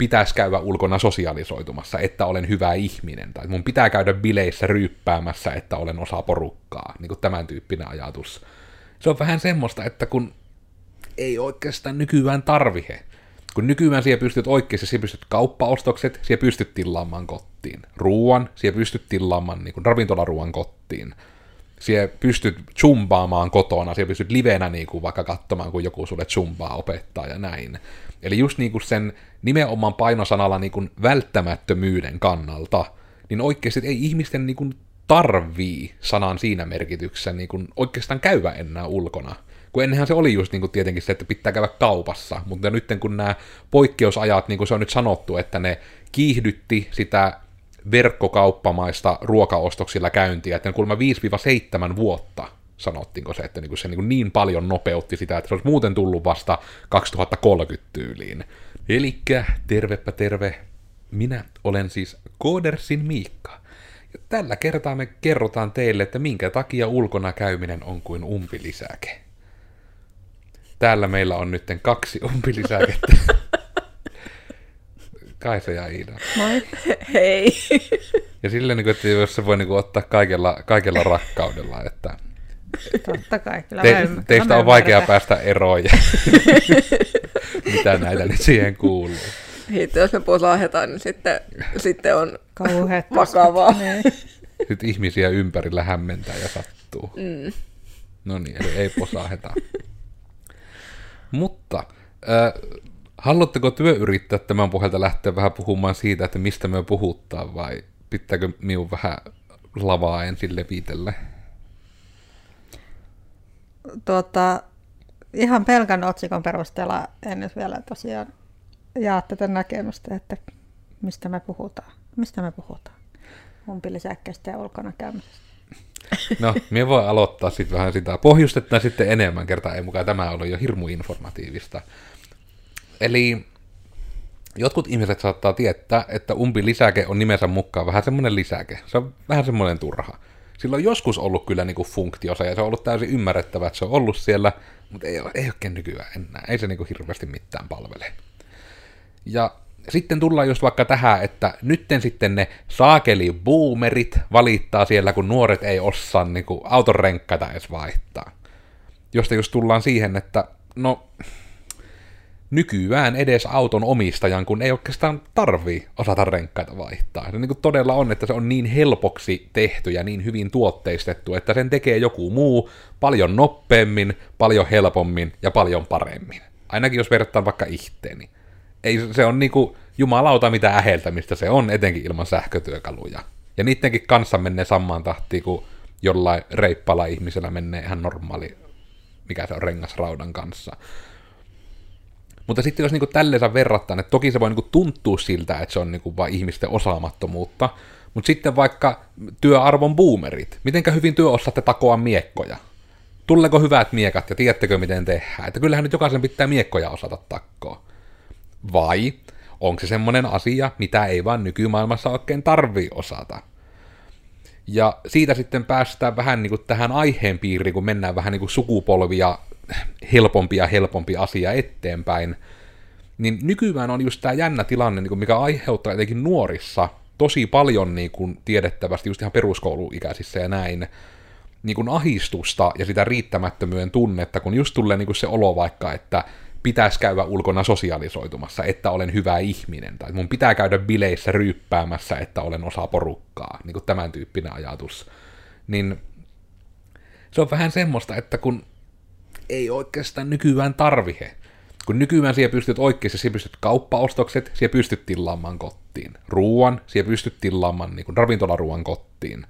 pitäisi käydä ulkona sosiaalisoitumassa, että olen hyvä ihminen, tai mun pitää käydä bileissä ryyppäämässä, että olen osa porukkaa, niin kuin tämän tyyppinen ajatus. Se on vähän semmoista, että kun ei oikeastaan nykyään tarvihe. Kun nykyään siellä pystyt oikeasti, siellä pystyt kauppaostokset, siellä pystyt tilaamaan kotiin. Ruuan, siellä pystyt tilaamaan niin ravintolaruuan kotiin. Siellä pystyt chumbaamaan kotona, siellä pystyt livenä niin kuin vaikka katsomaan, kun joku sulle chumbaa opettaa ja näin. Eli just niin kuin sen nimenomaan painosanalla niin kuin välttämättömyyden kannalta, niin oikeasti ei ihmisten niin kuin tarvii sanan siinä merkityksessä niin kuin oikeastaan käyvä enää ulkona. Kun ennenhän se oli just niin kuin tietenkin se, että pitää käydä kaupassa, mutta nyt kun nämä poikkeusajat, niin kuin se on nyt sanottu, että ne kiihdytti sitä verkkokauppamaista ruokaostoksilla käyntiä, että kuulemma 5-7 vuotta sanottiinko se, että niin, se niin, niin paljon nopeutti sitä, että se olisi muuten tullut vasta 2030 tyyliin. Elikkä tervepä terve, minä olen siis Koodersin Miikka. Ja tällä kertaa me kerrotaan teille, että minkä takia ulkona käyminen on kuin umpilisäke. Täällä meillä on nyt kaksi umpilisäkettä. Kaisa ja Iida. Moi. Hei. Ja silleen, niin että jos se voi niin kuin, ottaa kaikella, kaikella rakkaudella, että Totta kai, kyllä Te, mä, teistä on vaikea päästä eroon, mitä näitä nyt siihen kuuluu. Hitto, jos me posahetaan, niin sitten, sitten on Kauheat vakavaa. Nyt ihmisiä ympärillä hämmentää ja sattuu. Mm. No niin, eli ei posaheta. Mutta äh, haluatteko työ yrittää tämän pohjalta lähteä vähän puhumaan siitä, että mistä me puhuttaa vai pitääkö minun vähän lavaa ensin levitellä? Tuota, ihan pelkän otsikon perusteella en nyt vielä tosiaan jaa tätä näkemystä, että mistä me puhutaan. Mistä me puhutaan? Umpilisäkkeestä ja ulkona käymisestä. No, minä voi aloittaa sitten vähän sitä. Pohjustetaan sitten enemmän kertaa, ei mukaan tämä ollut jo hirmu informatiivista. Eli jotkut ihmiset saattaa tietää, että umpilisäke on nimensä mukaan vähän semmoinen lisäke. Se on vähän semmoinen turha. Sillä on joskus ollut kyllä niin kuin funktiosa ja se on ollut täysin ymmärrettävä, että se on ollut siellä, mutta ei, ole, ei oikein nykyään enää. Ei se niin kuin hirveästi mitään palvele. Ja sitten tullaan just vaikka tähän, että nytten sitten ne saakeli boomerit valittaa siellä, kun nuoret ei osaa niin kuin auton renkkaita edes vaihtaa. Josta just tullaan siihen, että no nykyään edes auton omistajan, kun ei oikeastaan tarvii osata renkkaita vaihtaa. Se niin kuin todella on, että se on niin helpoksi tehty ja niin hyvin tuotteistettu, että sen tekee joku muu paljon nopeammin, paljon helpommin ja paljon paremmin. Ainakin jos verrataan vaikka itteeni. Ei, se on niinku jumalauta mitä äheltämistä se on, etenkin ilman sähkötyökaluja. Ja niidenkin kanssa menee samaan tahtiin kuin jollain reippala ihmisellä menee ihan normaali, mikä se on rengasraudan kanssa. Mutta sitten jos niinku tälleen verrataan, että toki se voi niinku tuntua siltä, että se on niinku vain ihmisten osaamattomuutta, mutta sitten vaikka työarvon boomerit, mitenkä hyvin työ osaatte takoa miekkoja? Tuleeko hyvät miekat ja tiedättekö miten tehdään? Että kyllähän nyt jokaisen pitää miekkoja osata takkoa. Vai onko se semmoinen asia, mitä ei vaan nykymaailmassa oikein tarvii osata? Ja siitä sitten päästään vähän niin kuin tähän aiheen piiriin, kun mennään vähän niin kuin sukupolvia helpompi ja helpompi asia eteenpäin, niin nykyään on just tämä jännä tilanne, niin mikä aiheuttaa etenkin nuorissa tosi paljon niin kuin tiedettävästi just ihan peruskouluikäisissä ja näin, niin kuin ahistusta ja sitä riittämättömyyden tunnetta, kun just tulee niin kuin se olo vaikka, että pitäisi käydä ulkona sosiaalisoitumassa, että olen hyvä ihminen, tai mun pitää käydä bileissä ryyppäämässä, että olen osa porukkaa, niin kuin tämän tyyppinen ajatus. Niin se on vähän semmoista, että kun ei oikeastaan nykyään tarvihe. Kun nykyään siellä pystyt oikeasti, siellä pystyt kauppaostokset, siellä pystyt tilaamaan kotiin. Ruuan, siellä pystyt tilaamaan niin ravintolaruuan kotiin.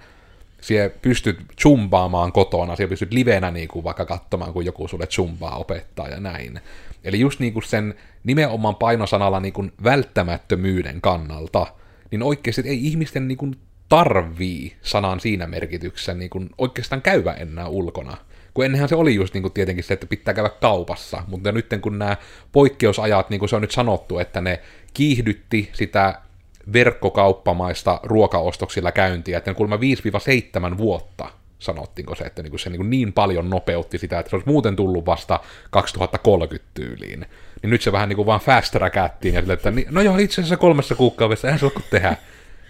Siellä pystyt chumbaamaan kotona, siellä pystyt livenä niin kuin vaikka katsomaan, kun joku sulle chumbaa opettaa ja näin. Eli just niin kuin sen nimenomaan painosanalla niin kuin välttämättömyyden kannalta, niin oikeasti ei ihmisten niin kuin tarvii sanan siinä merkityksessä niin kuin oikeastaan käyvä enää ulkona. Kun ennenhän se oli just niin kuin tietenkin se, että pitää käydä kaupassa, mutta nyt kun nämä poikkeusajat, niin kuin se on nyt sanottu, että ne kiihdytti sitä verkkokauppamaista ruokaostoksilla käyntiä, että kuulemma 5-7 vuotta sanottiinko se, että niin, se niin, niin paljon nopeutti sitä, että se olisi muuten tullut vasta 2030 tyyliin. niin nyt se vähän niin kuin vaan fast ja sille, että no joo, itse asiassa kolmessa kuukaudessa, eihän se ole kuin tehdä.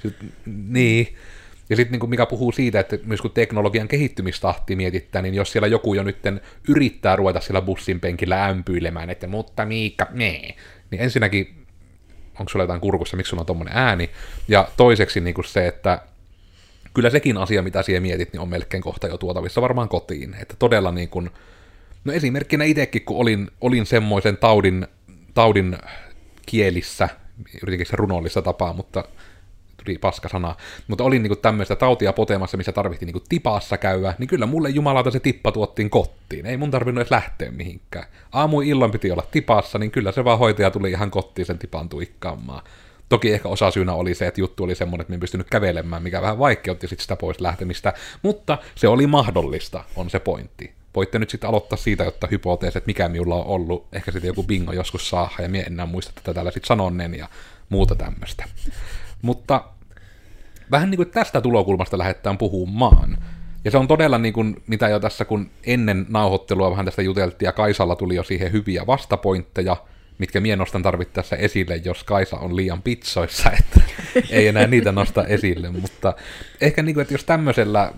Sitten, niin. Ja sitten niin mikä puhuu siitä, että myös kun teknologian kehittymistahti mietittää, niin jos siellä joku jo nytten yrittää ruveta siellä bussin penkillä ämpyilemään, että mutta Miikka, nee, niin ensinnäkin, onko sulla jotain kurkussa, miksi sulla on tommonen ääni, ja toiseksi niin kuin se, että kyllä sekin asia, mitä siellä mietit, niin on melkein kohta jo tuotavissa varmaan kotiin. Että todella niin kuin, no esimerkkinä itsekin, kun olin, olin semmoisen taudin, taudin kielissä, yritinkin se runollista tapaa, mutta tuli paska sana, mutta olin niinku tämmöistä tautia potemassa, missä tarvittiin niinku tipassa käydä, niin kyllä mulle jumalauta se tippa tuottiin kotiin. Ei mun tarvinnut edes lähteä mihinkään. Aamu illan piti olla tipassa, niin kyllä se vaan hoitaja tuli ihan kotiin sen tipan tuikkaamaan. Toki ehkä osa syynä oli se, että juttu oli semmoinen, että me pystynyt kävelemään, mikä vähän vaikeutti sit sitä pois lähtemistä, mutta se oli mahdollista, on se pointti. Voitte nyt sitten aloittaa siitä, jotta hypoteesit, mikä minulla on ollut, ehkä sitten joku bingo joskus saa, ja mie enää muista tätä täällä sitten sanonnen ja muuta tämmöistä. Mutta vähän niin kuin tästä tulokulmasta lähdetään puhumaan. Ja se on todella niin kuin, mitä jo tässä, kun ennen nauhoittelua vähän tästä juteltiin, ja Kaisalla tuli jo siihen hyviä vastapointteja, mitkä mie nostan tarvittaessa esille, jos Kaisa on liian pitsoissa, että ei enää niitä nosta esille, mutta ehkä niin kuin, että jos tämmöisellä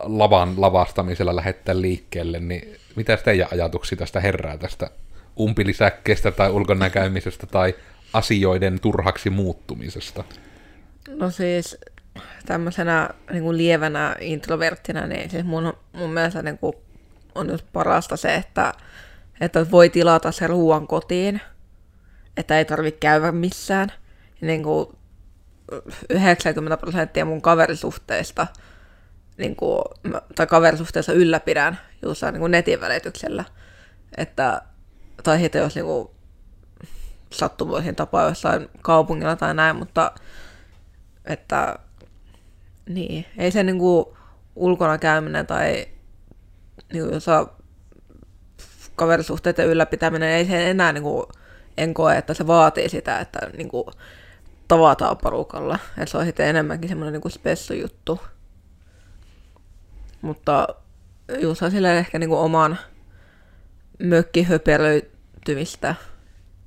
lavan lavastamisella lähettää liikkeelle, niin mitä teidän ajatuksia tästä herää tästä umpilisäkkeestä tai ulkonäkäymisestä tai asioiden turhaksi muuttumisesta? No siis tämmöisenä niin kuin lievänä introverttina, niin siis mun, mun mielestä niin kuin on just parasta se, että, että voi tilata se ruoan kotiin, että ei tarvitse käydä missään. Ja niin kuin 90 prosenttia mun kaverisuhteista niin kuin, tai kaverisuhteessa ylläpidän just niin kuin netin välityksellä. Että, tai sitten jos niin kuin, sattumoisin tapaa jossain kaupungilla tai näin, mutta että niin, ei se niinku ulkona käyminen tai niinku jossa kaverisuhteiden ylläpitäminen, ei se enää niinku, en koe, että se vaatii sitä, että niinku tavataan porukalla. Että se on sitten enemmänkin semmoinen niinku spessujuttu. Mutta just sille ehkä niinku oman mökkihöperöitymistä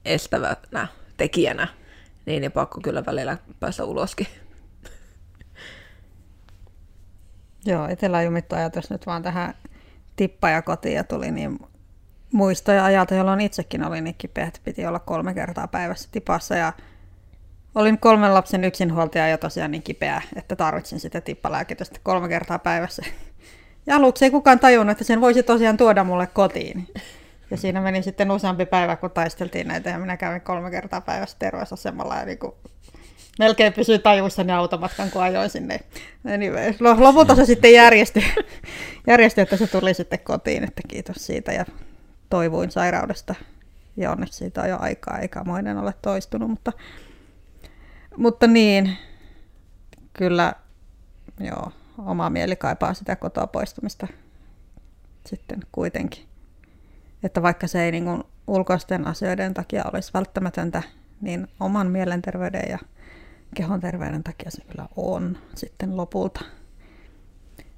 estävänä tekijänä, niin, niin pakko kyllä välillä päästä uloskin. Joo, itsellä jumittu ajatus nyt vaan tähän tippa ja kotiin ja tuli niin muistoja ajalta, jolloin itsekin oli niin kipeä, että piti olla kolme kertaa päivässä tipassa ja olin kolmen lapsen yksinhuoltaja ja tosiaan niin kipeä, että tarvitsin sitä tippalääkitystä kolme kertaa päivässä. Ja aluksi ei kukaan tajunnut, että sen voisi tosiaan tuoda mulle kotiin. Ja siinä meni sitten useampi päivä, kun taisteltiin näitä ja minä kävin kolme kertaa päivässä terveysasemalla ja niin kuin melkein pysyi tajuissani automatkan, kun ajoin sinne. Anyway, lopulta se sitten järjesti, järjesti, että se tuli sitten kotiin, että kiitos siitä ja toivuin sairaudesta. Ja onneksi siitä on jo aikaa, eikä moinen ole toistunut, mutta, mutta niin, kyllä joo, oma mieli kaipaa sitä kotoa poistumista sitten kuitenkin. Että vaikka se ei niin kuin ulkoisten asioiden takia olisi välttämätöntä, niin oman mielenterveyden ja kehon terveyden takia se kyllä on sitten lopulta.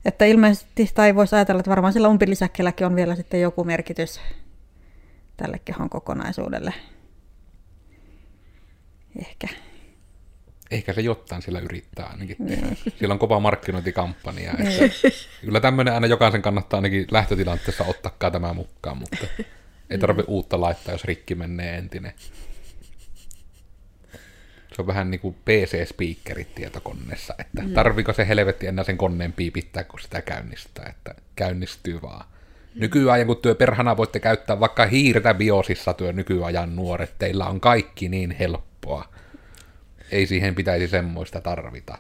Että ilmeisesti, tai voisi ajatella, että varmaan sillä umpilisäkkelläkin on vielä sitten joku merkitys tälle kehon kokonaisuudelle. Ehkä. Ehkä se jotain sillä yrittää ainakin tehdä. Sillä on kova markkinointikampanja. Että kyllä tämmöinen aina jokaisen kannattaa ainakin lähtötilanteessa ottaa tämä mukaan, mutta ei tarvitse uutta laittaa, jos rikki menee entinen. Se on vähän niin kuin PC-speakerit tietokoneessa, että mm. tarviko se helvetti enää sen koneen piipittää, kun sitä käynnistää, että käynnistyy vaan. Nykyajan, kun työ perhana voitte käyttää vaikka hiirtä biosissa työ nykyajan nuoret, teillä on kaikki niin helppoa. Ei siihen pitäisi semmoista tarvita.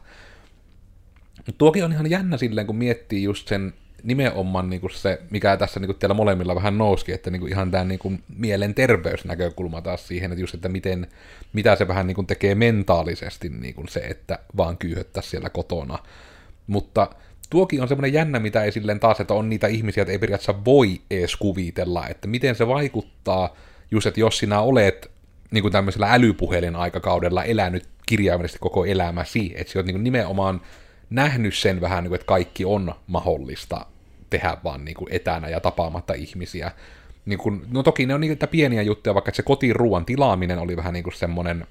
Mutta tuokin on ihan jännä silleen, kun miettii just sen nimenomaan niin kuin se, mikä tässä niin kuin teillä molemmilla vähän nouski, että niin kuin ihan tämä niin kuin mielenterveysnäkökulma taas siihen, että just, että miten, mitä se vähän niin kuin tekee mentaalisesti niin kuin se, että vaan kyyhöttää siellä kotona. Mutta tuokin on semmoinen jännä, mitä ei silleen taas, että on niitä ihmisiä, että ei periaatteessa voi edes kuvitella, että miten se vaikuttaa, just että jos sinä olet niin kuin tämmöisellä älypuhelin aikakaudella elänyt kirjaimellisesti koko elämäsi, että sinä olet niin kuin nimenomaan nähnyt sen vähän, niin kuin, että kaikki on mahdollista tehdä vaan niin kuin etänä ja tapaamatta ihmisiä, Niin kun, no toki ne on niitä pieniä juttuja, vaikka se kotiin ruoan tilaaminen oli vähän niin kuin semmoinen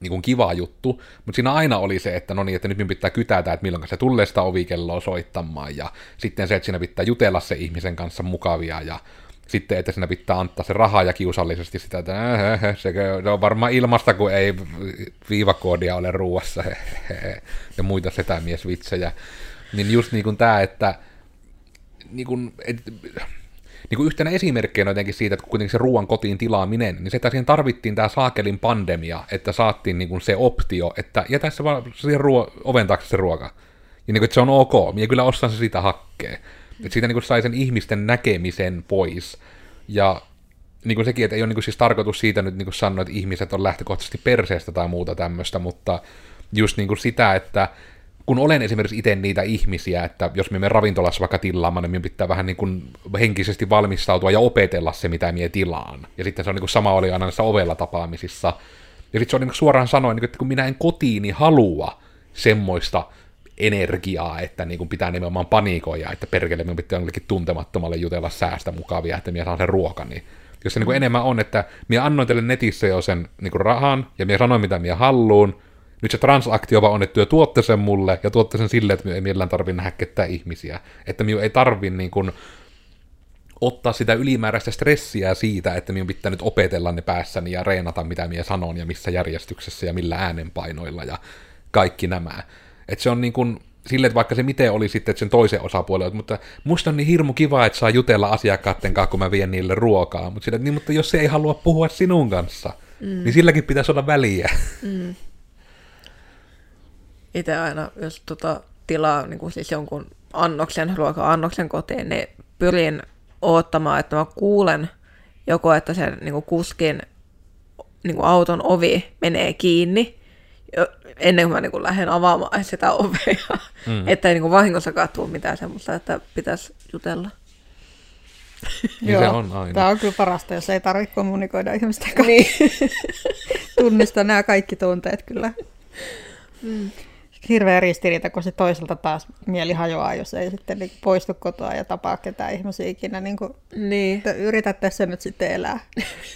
niin kuin kiva juttu, mutta siinä aina oli se, että no niin, että nyt minun pitää kytätä, että milloin se tulee sitä ovikelloa soittamaan, ja sitten se, että siinä pitää jutella se ihmisen kanssa mukavia, ja sitten, että siinä pitää antaa se raha ja kiusallisesti sitä, että äh, äh, äh, se, se on varmaan ilmasta, kun ei viivakoodia ole ruuassa, ja muita setämiesvitsejä. Niin just niin kuin tämä, että niin kuin, et, niin kuin yhtenä esimerkkinä jotenkin siitä, että kuitenkin se ruoan kotiin tilaaminen, niin se, että siihen tarvittiin tämä saakelin pandemia, että saatiin niin kuin se optio, että jätä se vaan siihen ruo- oven taakse se ruoka. Ja niin kuin, että se on ok, ja kyllä ostan se sitä hakkeen. Että siitä niin kuin sai sen ihmisten näkemisen pois. Ja niin kuin sekin, että ei ole niin kuin siis tarkoitus siitä nyt niin kuin sanoa, että ihmiset on lähtökohtaisesti perseestä tai muuta tämmöistä, mutta just niin kuin sitä, että kun olen esimerkiksi itse niitä ihmisiä, että jos me menen ravintolassa vaikka tilaamaan, niin minun pitää vähän niin kuin henkisesti valmistautua ja opetella se, mitä minä tilaan. Ja sitten se on niin kuin sama oli aina näissä ovella tapaamisissa. Ja sitten se on niin kuin suoraan sanoen, että kun minä en kotiini halua semmoista energiaa, että niin kuin pitää nimenomaan panikoida, että perkele minun pitää jollekin tuntemattomalle jutella säästä mukavia, että minä saan sen ruokan, niin jos se niin kuin enemmän on, että minä annoin teille netissä jo sen niin kuin rahan, ja minä sanoin, mitä minä haluun, nyt se transaktio vaan on, että työ tuotte sen mulle, ja tuotte sen silleen, että ei millään tarvitse nähdä ketään ihmisiä. Että minun ei tarvi niin kuin, ottaa sitä ylimääräistä stressiä siitä, että minun pitää nyt opetella ne päässäni ja reenata, mitä minä sanon ja missä järjestyksessä ja millä äänenpainoilla ja kaikki nämä. Että se on niin kuin, sille, että vaikka se miten oli sitten sen toisen osapuolen, mutta musta on niin hirmu kiva, että saa jutella asiakkaiden kanssa, kun mä vien niille ruokaa, mutta, sille, niin, mutta jos se ei halua puhua sinun kanssa, mm. niin silläkin pitäisi olla väliä. Mm itse aina, jos tota, tilaa niin kuin siis jonkun annoksen, ruoka-annoksen kotiin, niin pyrin odottamaan, että mä kuulen joko, että sen niin kuin kuskin niin kuin auton ovi menee kiinni, ennen kuin mä niin kuin lähden avaamaan sitä ovea, mm. että ei niin kuin vahingossakaan tule mitään semmoista, että pitäisi jutella. Niin Joo, se on aina. Tämä on kyllä parasta, jos ei tarvitse kommunikoida ihmisten kanssa. Niin. Tunnista nämä kaikki tunteet kyllä. Mm hirveä ristiriita, kun se toiselta taas mieli hajoaa, jos ei sitten niin poistu kotoa ja tapaa ketään ihmisiä ikinä. Niin kuin, niin. Yrität tässä nyt sitten elää.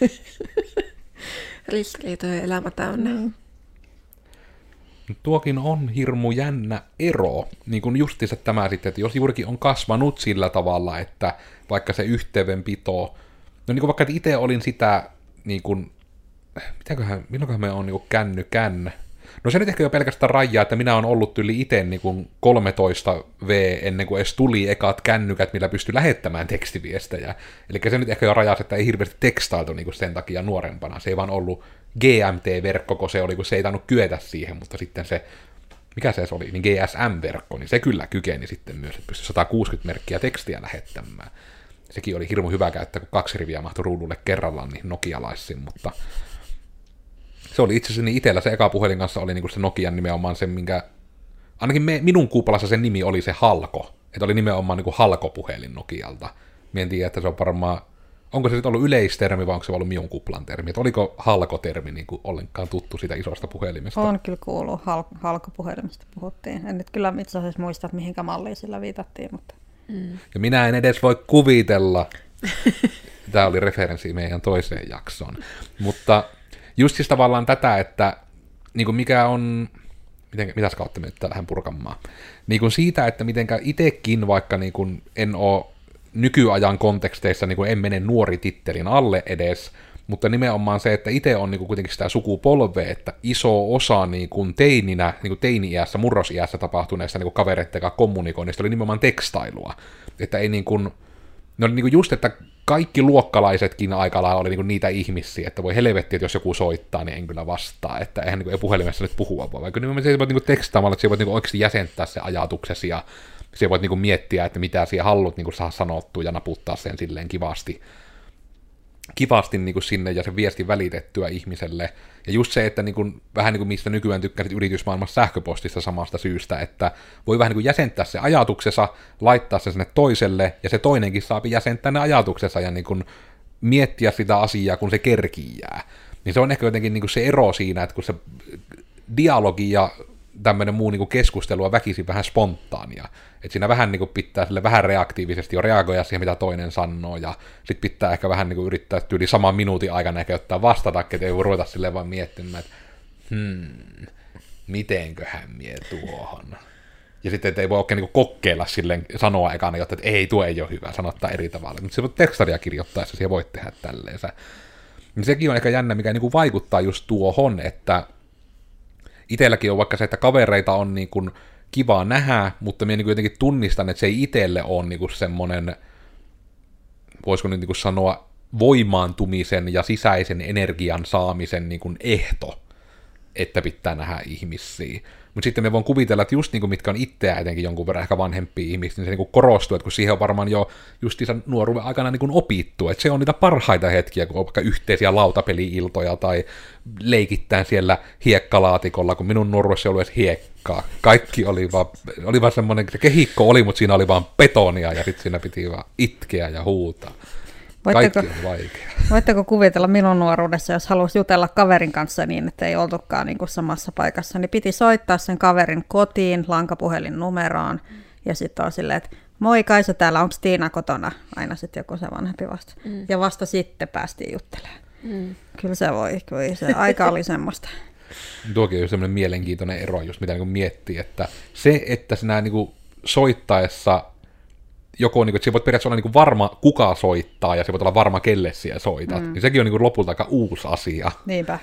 Ristiriitojen elämä täynnä. Mm. Tuokin on hirmu jännä ero, niin kuin justiinsa tämä sitten, että jos juurikin on kasvanut sillä tavalla, että vaikka se yhteydenpito, no niin kuin vaikka itse olin sitä, niin kuin, mitäköhän, milloinkohan me on niin känny känn, No se nyt ehkä jo pelkästään rajaa, että minä olen ollut yli itse niin 13 V ennen kuin edes tuli ekat kännykät, millä pystyi lähettämään tekstiviestejä. Eli se nyt ehkä jo rajaa, että ei hirveästi tekstailtu niin kuin sen takia nuorempana. Se ei vaan ollut GMT-verkko, kun se oli, kun se ei tainnut kyetä siihen, mutta sitten se mikä se oli, niin GSM-verkko, niin se kyllä kykeni sitten myös, että pystyi 160 merkkiä tekstiä lähettämään. Sekin oli hirmu hyvä käyttää, kun kaksi riviä mahtui ruudulle kerrallaan niin nokialaisin, mutta se oli itse asiassa niin itsellä se eka puhelin kanssa oli niinku se Nokian nimenomaan se, minkä ainakin me, minun kuupalassa sen nimi oli se Halko. Että oli nimenomaan niinku Halko-puhelin Nokialta. Mie en tiedä, että se on varmaan, onko se sitten ollut yleistermi vai onko se ollut minun kuplan termi. Että oliko Halko-termi niinku ollenkaan tuttu siitä isosta puhelimesta? On kyllä kuullut, Hal- Halko-puhelimesta puhuttiin. En nyt kyllä itse asiassa muista, että mihinkä malliin sillä viitattiin, mutta... Mm. Ja minä en edes voi kuvitella, tämä oli referenssi meidän toiseen jaksoon. Mutta just siis tavallaan tätä, että niin kuin mikä on, miten, mitäs kautta me nyt tähän purkamaan, niin kuin siitä, että mitenkä itsekin, vaikka niin kuin en ole nykyajan konteksteissa, niin kuin en mene nuori tittelin alle edes, mutta nimenomaan se, että itse on niin kuin kuitenkin sitä sukupolvea, että iso osa niin kuin teininä, niin kuin teini-iässä, murrosiässä tapahtuneessa niin kavereiden kanssa kommunikoinnista oli nimenomaan tekstailua. Että ei niin kuin, No niin kuin just, että kaikki luokkalaisetkin aika oli niin niitä ihmisiä, että voi helvetti, että jos joku soittaa, niin en kyllä vastaa, että eihän niin kuin, puhelimessa nyt puhua, vaan vaikka nimenomaan se voit niin tekstaamalla, että voit niin oikeasti jäsentää se ajatuksesi ja se voit niin miettiä, että mitä siellä haluat niin saada sanottua ja naputtaa sen silleen kivasti kivasti niin kuin sinne ja sen viestin välitettyä ihmiselle. Ja just se, että niin kuin, vähän niin kuin mistä nykyään tykkäsit yritysmaailmassa sähköpostista samasta syystä, että voi vähän niin kuin jäsentää se ajatuksensa, laittaa se sinne toiselle, ja se toinenkin saa jäsentää ne ajatuksensa ja niin kuin miettiä sitä asiaa, kun se kerkii jää. Niin se on ehkä jotenkin niin kuin se ero siinä, että kun se dialogi ja tämmöinen muu niin kuin keskustelu on väkisin vähän spontaania. Että siinä vähän niin pitää sille vähän reaktiivisesti jo reagoida siihen, mitä toinen sanoo, ja sitten pitää ehkä vähän niin yrittää tyyli saman minuutin aikana ottaa vastata, että ei voi ruveta silleen vaan miettimään, että hmm, mitenköhän mie tuohon. Ja sitten ei voi oikein niin kokeilla silleen, sanoa ekana, jotta että ei, tuo ei ole hyvä, sanottaa eri tavalla. Mutta se voi tekstaria kirjoittaessa siihen voit tehdä tälleen. Niin sekin on ehkä jännä, mikä niin vaikuttaa just tuohon, että itselläkin on vaikka se, että kavereita on niin kuin kivaa nähdä, mutta minä niin jotenkin tunnistan, että se ei itselle ole niin kuin semmoinen, voisiko nyt niin kuin sanoa, voimaantumisen ja sisäisen energian saamisen niin kuin ehto, että pitää nähdä ihmisiä. Mutta sitten me voin kuvitella, että just niinku, mitkä on itseä etenkin jonkun verran ehkä vanhempia ihmisiä, niin se niinku korostuu, että kun siihen on varmaan jo justiinsa nuoruuden aikana niinku opittu, että se on niitä parhaita hetkiä, kun on vaikka yhteisiä lautapeli-iltoja tai leikittään siellä hiekkalaatikolla, kun minun nuoruudessa ei ollut edes hiekkaa. Kaikki oli vaan, oli vaan semmoinen, se kehikko oli, mutta siinä oli vaan betonia ja sitten siinä piti vaan itkeä ja huutaa. Voitteko, Kaikki on vaikea. Voitteko kuvitella minun nuoruudessa, jos halusi jutella kaverin kanssa niin, että ei oltukaan niin kuin samassa paikassa, niin piti soittaa sen kaverin kotiin lankapuhelin numeroon ja sitten on silleen, että moi Kaisa täällä, onko Tiina kotona? Aina sitten joku se vanhempi vasta. Mm. Ja vasta sitten päästiin juttelemaan. Mm. Kyllä se voi, kyllä se aika oli semmoista. Tuokin on semmoinen mielenkiintoinen ero, just mitä niin miettii, että se, että sinä niin soittaessa joko niin kuin, että voit periaatteessa olla niin kuin varma, kuka soittaa, ja se voit olla varma, kelle siellä soitat. Mm. Niin sekin on niin kuin lopulta aika uusi asia. Niinpä.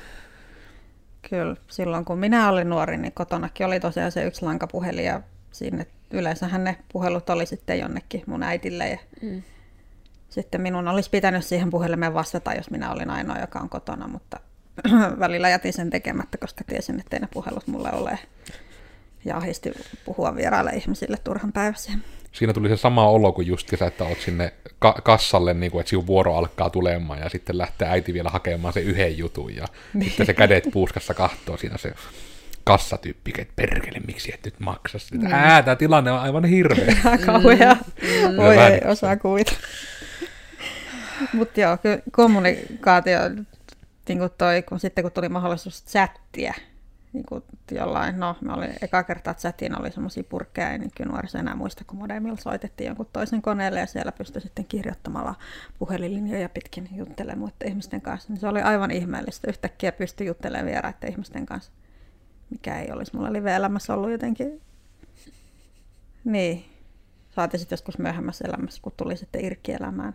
Kyllä, silloin kun minä olin nuori, niin kotonakin oli tosiaan se yksi lankapuhelin, ja sinne yleensähän ne puhelut oli sitten jonnekin mun äitille, ja mm. sitten minun olisi pitänyt siihen puhelimeen vastata, jos minä olin ainoa, joka on kotona, mutta välillä jätin sen tekemättä, koska tiesin, että ne puhelut mulle ole. Ja ahisti puhua vieraille ihmisille turhan päivässä siinä tuli se sama olo kuin just kesä, että oot sinne ka- kassalle, niin kuin, että sinun vuoro alkaa tulemaan ja sitten lähtee äiti vielä hakemaan se yhden jutun ja niin. sitten se kädet puuskassa kahtoo siinä se kassatyyppi, että perkele, miksi et nyt maksa sitä. Niin. Ää, tämä tilanne on aivan hirveä. Kauhea. Mm. Voi ei osaa kuvita. Mutta joo, kyllä kommunikaatio, niin kuin toi, kun sitten kun tuli mahdollisuus chattia, niin kuin jollain, no me oli eka kertaa chatiin oli semmoisia purkkeja, ei niin nuoriso enää muista, kun modemilla soitettiin jonkun toisen koneelle ja siellä pystyi sitten kirjoittamalla puhelinlinjoja pitkin juttelemaan muiden ihmisten kanssa. Niin se oli aivan ihmeellistä. Yhtäkkiä pystyi juttelemaan vieraiden ihmisten kanssa, mikä ei olisi mulla live-elämässä ollut jotenkin. Niin. Saatiin sitten joskus myöhemmässä elämässä, kun tuli sitten irkielämään.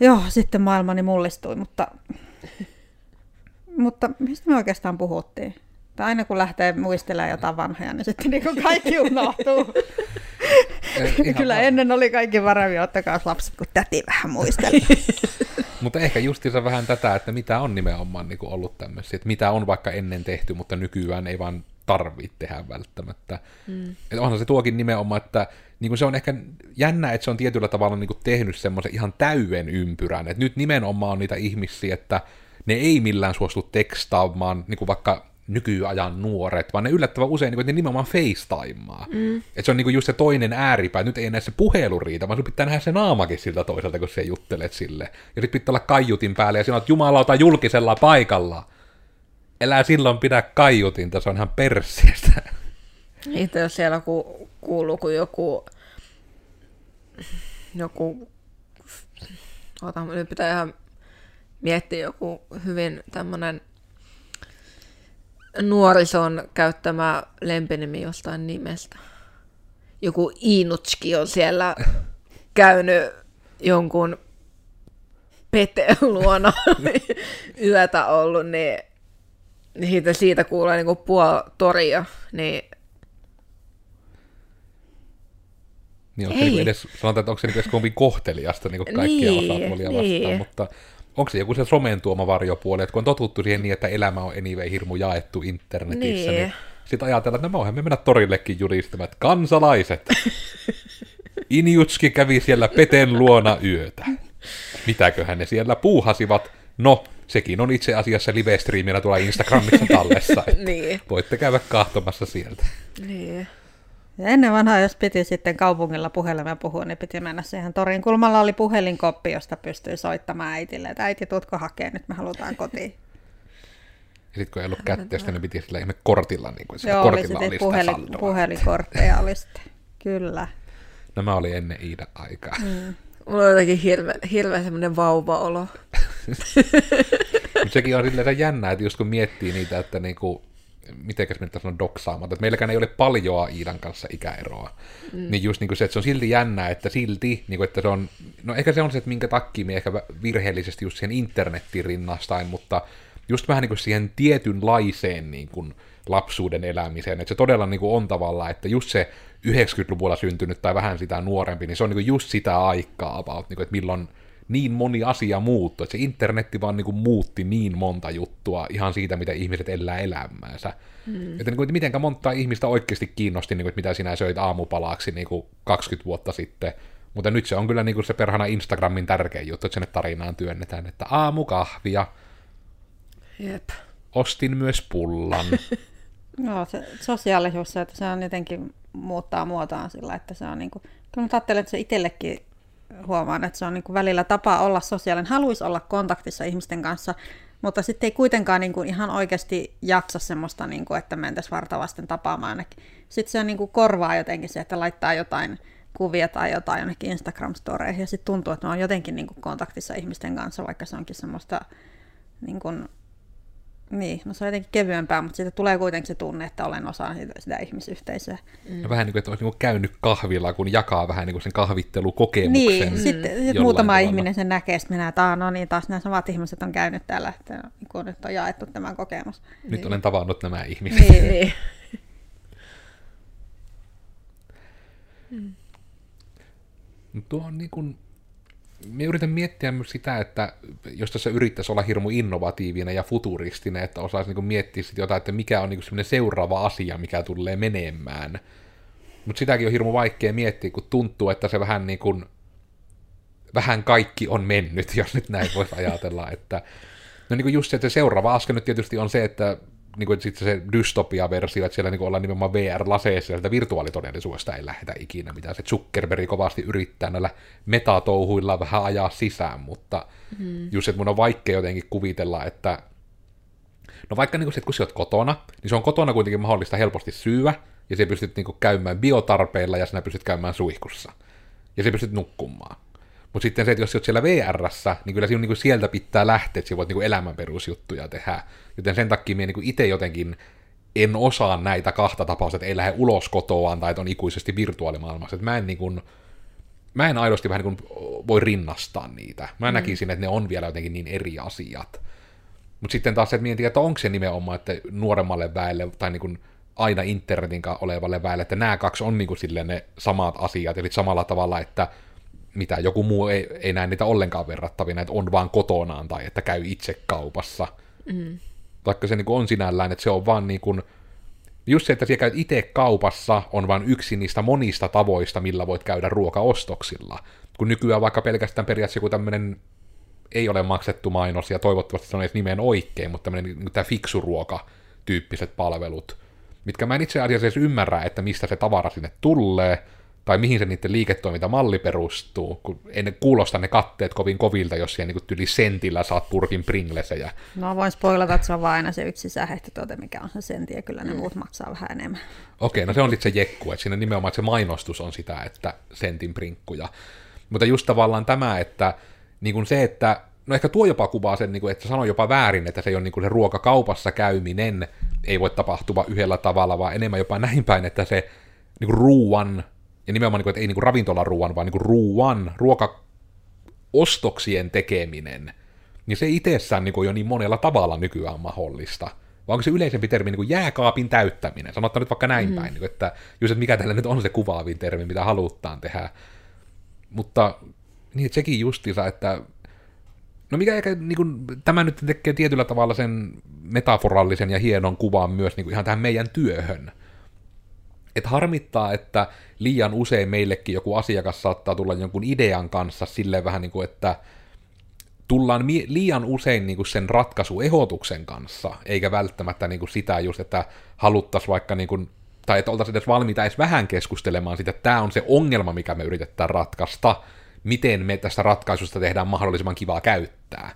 Joo, sitten maailmani mullistui, mutta mutta mistä me oikeastaan puhuttiin? Tai aina kun lähtee muistelemaan jotain vanhoja, niin sitten niin kaikki unohtuu. Kyllä vaan. ennen oli kaikki varemmin, ottakaa lapset, kun täti vähän muisteli. mutta ehkä justiinsa vähän tätä, että mitä on nimenomaan niin kuin ollut tämmöisiä, että mitä on vaikka ennen tehty, mutta nykyään ei vaan tarvitse tehdä välttämättä. Mm. Että onhan se tuokin nimenomaan, että niin kuin se on ehkä jännä, että se on tietyllä tavalla niin kuin tehnyt semmoisen ihan täyden ympyrän. Että nyt nimenomaan on niitä ihmisiä, että ne ei millään suostu tekstaamaan, niin kuin vaikka nykyajan nuoret, vaan ne yllättävän usein niin ne nimenomaan FaceTimaa. Mm. Et se on niin just se toinen ääripää, nyt ei enää se puhelu riitä, vaan sun pitää nähdä se naamakin siltä toiselta, kun se juttelet sille. Ja sitten pitää olla kaiutin päälle ja sinä olet jumalauta julkisella paikalla. Elää silloin pidä kaiutinta, se on ihan perseestä. Itse jos siellä ku, kuuluu, kun joku, joku, ota, nyt pitää ihan miettiä joku hyvin tämmöinen nuorison käyttämä lempinimi jostain nimestä. Joku Iinutski on siellä käynyt jonkun Peteen luona yötä ollut, niin siitä, siitä kuulee niinku puoli toria, niin niin onko se niinku edes, sanotaan, että onko se niinku edes kovin kohteliasta niin kaikkia niin, osapuolia niin. vastaan, mutta onko se joku se somen tuoma varjopuoli, että kun on totuttu siihen niin, että elämä on anyway hirmu jaettu internetissä, niin, niin sitten ajatellaan, että no me mennä torillekin julistamaan, että kansalaiset, Injutski kävi siellä Peten luona yötä. Mitäköhän ne siellä puuhasivat? No, sekin on itse asiassa live-striimillä tuolla Instagramissa tallessa. niin. Voitte käydä kahtomassa sieltä. Niin. Ja ennen vanhaa, jos piti sitten kaupungilla puhelimeen puhua, niin piti mennä siihen torin kulmalla oli puhelinkoppi, josta pystyi soittamaan äitille, että äiti, tutko hakee, nyt me halutaan kotiin. sitten kun ei ollut kätteistä, niin piti sillä ihme kortilla, niin kuin Joo, oli kortilla sitten oli sitä puhelin, puhelinkortteja oli sitten. Kyllä. Nämä oli ennen Iidan aikaa. Mm. Mulla on jotenkin hirveä, hirveä semmoinen vauva-olo. Mutta sekin on silleen jännää, että just kun miettii niitä, että niinku, mitenkäs me sanoa doksaamatta, että meilläkään ei ole paljoa Iidan kanssa ikäeroa. Mm. Niin just niinku se, että se on silti jännää, että silti, niinku, että se on, no ehkä se on se, että minkä takia me ehkä virheellisesti just siihen internettiin rinnastain, mutta just vähän niin kuin siihen tietynlaiseen niin kuin lapsuuden elämiseen, että se todella niin kuin on tavallaan, että just se 90-luvulla syntynyt tai vähän sitä nuorempi, niin se on niin kuin just sitä aikaa about, niin kuin, että milloin niin moni asia muuttui, että se internetti vaan niin kuin muutti niin monta juttua ihan siitä, mitä ihmiset elää elämäänsä. Mm. Että, niin kuin, että mitenkä monta ihmistä oikeasti kiinnosti, niin kuin, että mitä sinä söit aamupalaksi niin kuin 20 vuotta sitten, mutta nyt se on kyllä niin kuin se perhana Instagramin tärkein juttu, että sinne tarinaan työnnetään, että aamukahvia, Jep. ostin myös pullan. Joo, se sosiaalisuus, että se on jotenkin muuttaa muotoaan sillä, että se on niin kuin, kyllä mä ajattelen, että se itsellekin huomaan, että se on niin kuin välillä tapa olla sosiaalinen, haluaisi olla kontaktissa ihmisten kanssa, mutta sitten ei kuitenkaan niin kuin ihan oikeasti jaksa semmoista, niin kuin, että mentäisiin vartavasten tapaamaan ainakin. Sitten se on niin kuin korvaa jotenkin se, että laittaa jotain kuvia tai jotain jonnekin Instagram-storeihin, ja sitten tuntuu, että on jotenkin niin kuin kontaktissa ihmisten kanssa, vaikka se onkin semmoista niin kuin, niin, no se on jotenkin kevyempää, mutta siitä tulee kuitenkin se tunne, että olen osa sitä, sitä ihmisyhteisöä. Mm. Vähän niin kuin, että olisi niin käynyt kahvilla, kun jakaa vähän niin kuin sen kahvittelukokemuksen. Niin, sitten sit muutama tavalla. ihminen sen näkee, sitten minä, että no niin, taas nämä samat ihmiset on käynyt täällä, että niin kuin nyt on jaettu tämä kokemus. Nyt olen tavannut nämä ihmiset. Niin, Niin. Mutta tuo on niin kuin, me yritän miettiä myös sitä, että jos tässä yrittäisi olla hirmu innovatiivinen ja futuristinen, että osaisi niin miettiä sit jotain, että mikä on niin semmoinen seuraava asia, mikä tulee menemään. Mutta sitäkin on hirmu vaikea miettiä, kun tuntuu, että se vähän niin kuin, vähän kaikki on mennyt, jos nyt näin voisi ajatella, että no niin kuin just se, että se seuraava askel nyt tietysti on se, että niin kuin sitten se dystopia-versio, että siellä niin kuin ollaan nimenomaan VR-laseissa, ja virtuaalitodellisuudesta ei lähdetä ikinä, mitä se Zuckerberg kovasti yrittää näillä metatouhuilla vähän ajaa sisään, mutta mm. just, että mun on vaikea jotenkin kuvitella, että no vaikka niin kuin se, että kun sä oot kotona, niin se on kotona kuitenkin mahdollista helposti syyä, ja sä pystyt niin kuin käymään biotarpeilla, ja sinä pystyt käymään suihkussa, ja sä pystyt nukkumaan. Mutta sitten se, että jos sä oot siellä VRssä, niin kyllä sinun niin kuin sieltä pitää lähteä, että sä voit niin kuin elämän perusjuttuja tehdä. Joten sen takia minä niin itse jotenkin en osaa näitä kahta tapausta, että ei lähde ulos kotoaan tai että on ikuisesti virtuaalimaailmassa. Että mä en niin kuin, mä en aidosti vähän niin kuin voi rinnastaa niitä. Mä mm. näkisin, että ne on vielä jotenkin niin eri asiat. Mutta sitten taas se, että mietin, että onko se nimenomaan, että nuoremmalle väelle tai niin kuin aina internetin olevalle väelle, että nämä kaksi on niin kuin silleen ne samat asiat, eli samalla tavalla, että mitä joku muu ei, ei näe niitä ollenkaan verrattavina, että on vaan kotonaan tai että käy itse kaupassa. Mm. Vaikka se niin kuin on sinällään, että se on vaan niin kuin, just se, että siellä käyt itse kaupassa, on vain yksi niistä monista tavoista, millä voit käydä ruokaostoksilla. Kun nykyään vaikka pelkästään periaatteessa joku tämmöinen ei ole maksettu mainos, ja toivottavasti se on edes nimen oikein, mutta tämmöinen niin tämä fiksuruoka-tyyppiset palvelut, mitkä mä en itse asiassa edes ymmärrä, että mistä se tavara sinne tulee, tai mihin se niiden liiketoimintamalli perustuu, kun ei ne kuulosta ne katteet kovin kovilta, jos siellä niin tyli sentillä saat purkin pringlesejä. No voin spoilata, että se on vain aina se yksi sisähehtituote, mikä on se sentti, ja kyllä ne muut maksaa vähän enemmän. Okei, no se on sitten se jekku, että siinä nimenomaan että se mainostus on sitä, että sentin prinkkuja. Mutta just tavallaan tämä, että niin kuin se, että no ehkä tuo jopa kuvaa sen, niin kuin, että sanoo jopa väärin, että se ei ole niin kuin se ruokakaupassa käyminen, ei voi tapahtua yhdellä tavalla, vaan enemmän jopa näin päin, että se niin kuin ruuan, ja nimenomaan, niin kuin, että ei niin kuin ravintolaruuan, vaan niin kuin ruuan, ruokaostoksien tekeminen, niin se itsessään niin kuin jo niin monella tavalla nykyään mahdollista. Vai onko se yleisempi termi niin kuin jääkaapin täyttäminen? Sanotaan nyt vaikka näin mm. päin, niin kuin, että just, että mikä tällä nyt on se kuvaavin termi, mitä halutaan tehdä. Mutta niin, että sekin justiinsa, että No mikä ehkä, niin kuin, tämä nyt tekee tietyllä tavalla sen metaforallisen ja hienon kuvan myös niin kuin ihan tähän meidän työhön. Et harmittaa, että liian usein meillekin joku asiakas saattaa tulla jonkun idean kanssa silleen vähän niin kuin, että tullaan liian usein niin kuin sen ratkaisuehdotuksen kanssa, eikä välttämättä niin kuin sitä just, että haluttaisiin vaikka niin kuin, tai että oltaisiin edes valmiita edes vähän keskustelemaan siitä, että tämä on se ongelma, mikä me yritetään ratkaista, miten me tästä ratkaisusta tehdään mahdollisimman kivaa käyttää.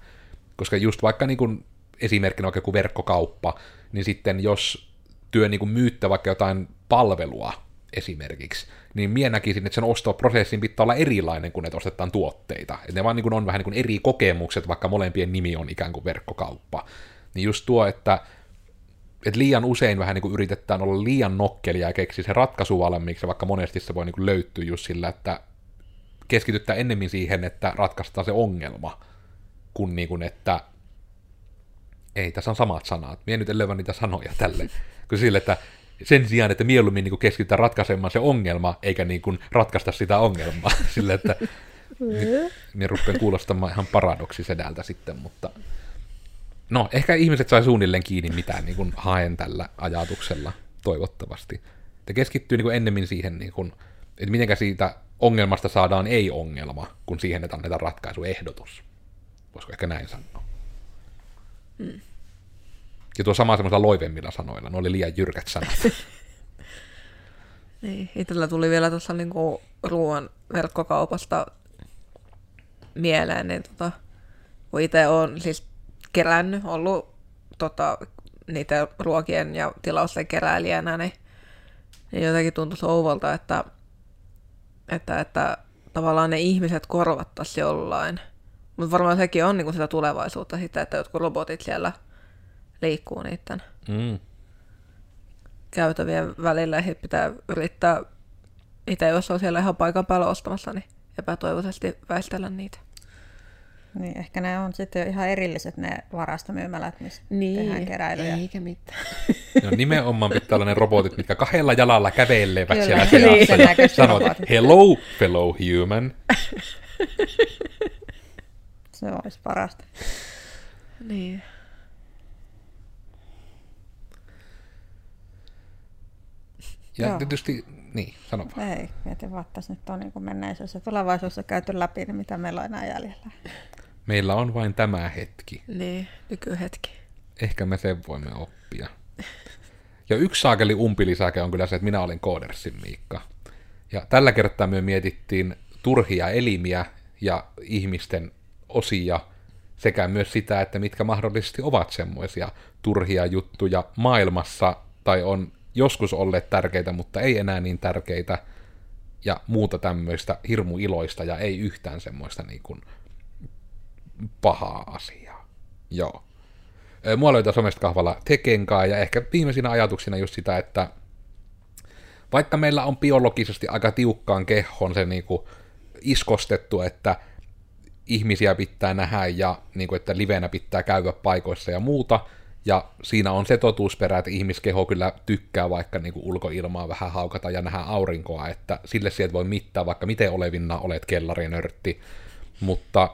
Koska just vaikka niin kuin esimerkkinä vaikka joku verkkokauppa, niin sitten jos työ niin kuin myytte vaikka jotain palvelua esimerkiksi, niin minä näkisin, että sen ostoprosessin pitää olla erilainen, kun ne ostetaan tuotteita. Että ne vaan niin kuin on vähän niin kuin eri kokemukset, vaikka molempien nimi on ikään kuin verkkokauppa. Niin just tuo, että, että liian usein vähän niin kuin yritetään olla liian nokkelia ja keksiä se ratkaisu valmiiksi, vaikka monesti se voi niin kuin löytyä just sillä, että keskityttää ennemmin siihen, että ratkaistaan se ongelma, kun, niin kuin, että ei, tässä on samat sanat. Mie nyt en niitä sanoja tälle. Kun sille, että sen sijaan, että mieluummin niin keskitytään ratkaisemaan se ongelma, eikä niin kuin ratkaista sitä ongelmaa. Sille, että minä rupean kuulostamaan ihan paradoksisedältä sitten, mutta no, ehkä ihmiset sai suunnilleen kiinni mitään niin kuin haen tällä ajatuksella, toivottavasti. Te keskittyy niin kuin ennemmin siihen, niin kuin, että miten siitä ongelmasta saadaan ei-ongelma, kun siihen, että annetaan ratkaisuehdotus. Voisiko ehkä näin sanoa? Mm. Ja tuo sama semmoisella loivemmilla sanoilla, ne oli liian jyrkät sanat. niin, itsellä tuli vielä tuossa niinku ruoan verkkokaupasta mieleen, niin tota, kun itse olen siis kerännyt, ollut tota, niitä ruokien ja tilausten keräilijänä, niin, niin jotenkin tuntui ouvolta, että, että, että tavallaan ne ihmiset korvattaisiin jollain. Mutta varmaan sekin on niinku sitä tulevaisuutta sitten, että jotkut robotit siellä liikkuu niiden mm. käytävien välillä ja pitää yrittää itse, jos on siellä ihan paikan päällä ostamassa, niin epätoivoisesti väistellä niitä. Niin, ehkä ne on sitten jo ihan erilliset ne varastomyymälät, missä niin, tehdään keräilyjä. eikä mitään. No nimenomaan pitää olla ne robotit, mitkä kahdella jalalla kävelevät Kyllä, siellä niin, seassa ja sanovat, hello fellow human. Se olisi parasta. Niin. Ja Joo. tietysti, niin, sano vaan. Ei, mietin vaan, että tässä nyt on niin menneisyys ja tulevaisuudessa käyty läpi, niin mitä meillä on enää jäljellä. Meillä on vain tämä hetki. Niin, nykyhetki. Ehkä me sen voimme oppia. Ja yksi saakeli umpilisäke on kyllä se, että minä olin koodersin Miikka. Ja tällä kertaa me mietittiin turhia elimiä ja ihmisten osia sekä myös sitä, että mitkä mahdollisesti ovat semmoisia turhia juttuja maailmassa tai on joskus olleet tärkeitä, mutta ei enää niin tärkeitä ja muuta tämmöistä hirmu iloista ja ei yhtään semmoista niin kuin pahaa asiaa. Joo. Mua löytää somesta kahvalla Tekenkaa ja ehkä viimeisinä ajatuksina just sitä, että vaikka meillä on biologisesti aika tiukkaan kehon se niin kuin iskostettu, että ihmisiä pitää nähdä ja niin kuin, että livenä pitää käydä paikoissa ja muuta, ja siinä on se totuusperä, että ihmiskeho kyllä tykkää vaikka niin kuin ulkoilmaa vähän haukata ja nähdä aurinkoa, että sille sieltä voi mittaa vaikka miten olevinna olet kellarinörtti, mutta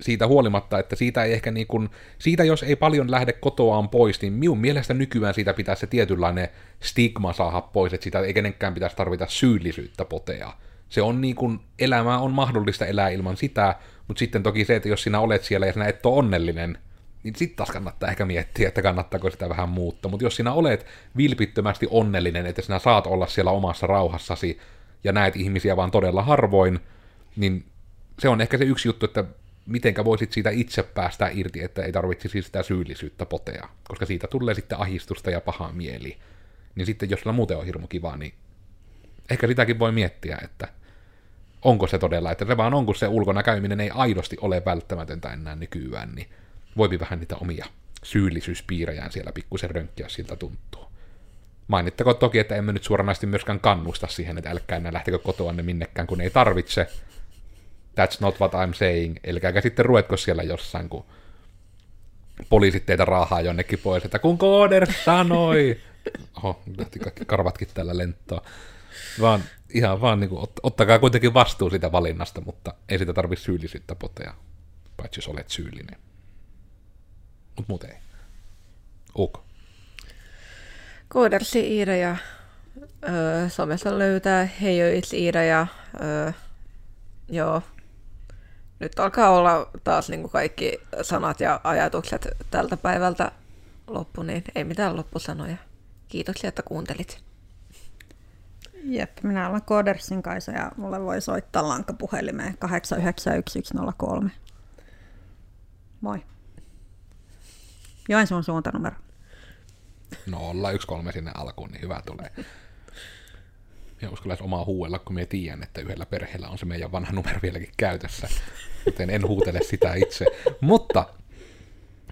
siitä huolimatta, että siitä ei ehkä niin kuin, siitä jos ei paljon lähde kotoaan pois, niin minun mielestä nykyään siitä pitää se tietynlainen stigma saada pois, että sitä ei kenenkään pitäisi tarvita syyllisyyttä potea. Se on niin kuin, elämää on mahdollista elää ilman sitä, mutta sitten toki se, että jos sinä olet siellä ja sinä et ole onnellinen, niin sitten taas kannattaa ehkä miettiä, että kannattaako sitä vähän muuttaa. Mutta jos sinä olet vilpittömästi onnellinen, että sinä saat olla siellä omassa rauhassasi ja näet ihmisiä vaan todella harvoin, niin se on ehkä se yksi juttu, että mitenkä voisit siitä itse päästä irti, että ei tarvitsisi sitä syyllisyyttä potea, koska siitä tulee sitten ahistusta ja pahaa mieli. Niin sitten jos sulla muuten on hirmu kiva, niin ehkä sitäkin voi miettiä, että onko se todella, että se vaan on, kun se ulkona käyminen ei aidosti ole välttämätöntä enää nykyään, niin voipi vähän niitä omia syyllisyyspiirejään siellä pikkusen rönkkiä siltä tuntuu. Mainittako toki, että emme nyt suoranaisesti myöskään kannusta siihen, että älkää enää lähtekö kotoanne minnekään, kun ei tarvitse. That's not what I'm saying. Elkääkä sitten ruetko siellä jossain, kun poliisit teitä raahaa jonnekin pois, että kun Kooder sanoi. Oho, lähti kaikki karvatkin tällä lentoa. Vaan ihan vaan niin kuin, ottakaa kuitenkin vastuu sitä valinnasta, mutta ei sitä tarvitse syyllisyyttä potea, paitsi jos olet syyllinen mutta muuten ei. Ok. Koodersi Iida ja öö, somessa löytää Heijoits Iida ja öö, joo, nyt alkaa olla taas niin kuin kaikki sanat ja ajatukset tältä päivältä loppu, niin ei mitään loppusanoja. Kiitoksia, että kuuntelit. Jep, minä olen Koodersin Kaisa ja mulle voi soittaa lankapuhelimeen 8910103. Moi. Joensuun suuntanumero. 013 sinne alkuun, niin hyvä tulee. Minä uskallan omaa huuella, kun minä tiedän, että yhdellä perheellä on se meidän vanha numero vieläkin käytössä. Joten en huutele sitä itse. Mutta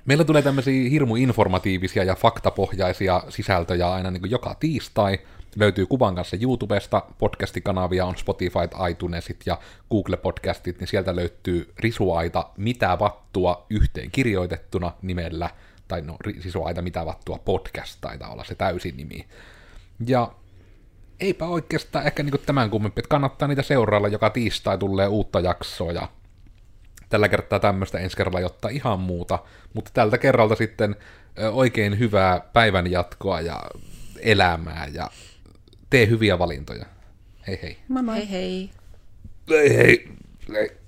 meillä tulee tämmöisiä hirmu informatiivisia ja faktapohjaisia sisältöjä aina niin joka tiistai. Löytyy kuvan kanssa YouTubesta, podcastikanavia on Spotify, iTunesit ja Google Podcastit, niin sieltä löytyy risuaita Mitä vattua yhteen kirjoitettuna nimellä, tai no risuaita Mitä vattua podcast taitaa olla se täysin nimi. Ja eipä oikeastaan ehkä niin tämän kummempi, että kannattaa niitä seurailla, joka tiistai tulee uutta jaksoa ja tällä kertaa tämmöistä, ensi kerralla jotta ihan muuta, mutta tältä kerralta sitten oikein hyvää päivän jatkoa ja elämää ja tee hyviä valintoja. Hei hei. Moi moi. Hei hei. Hei hei. hei.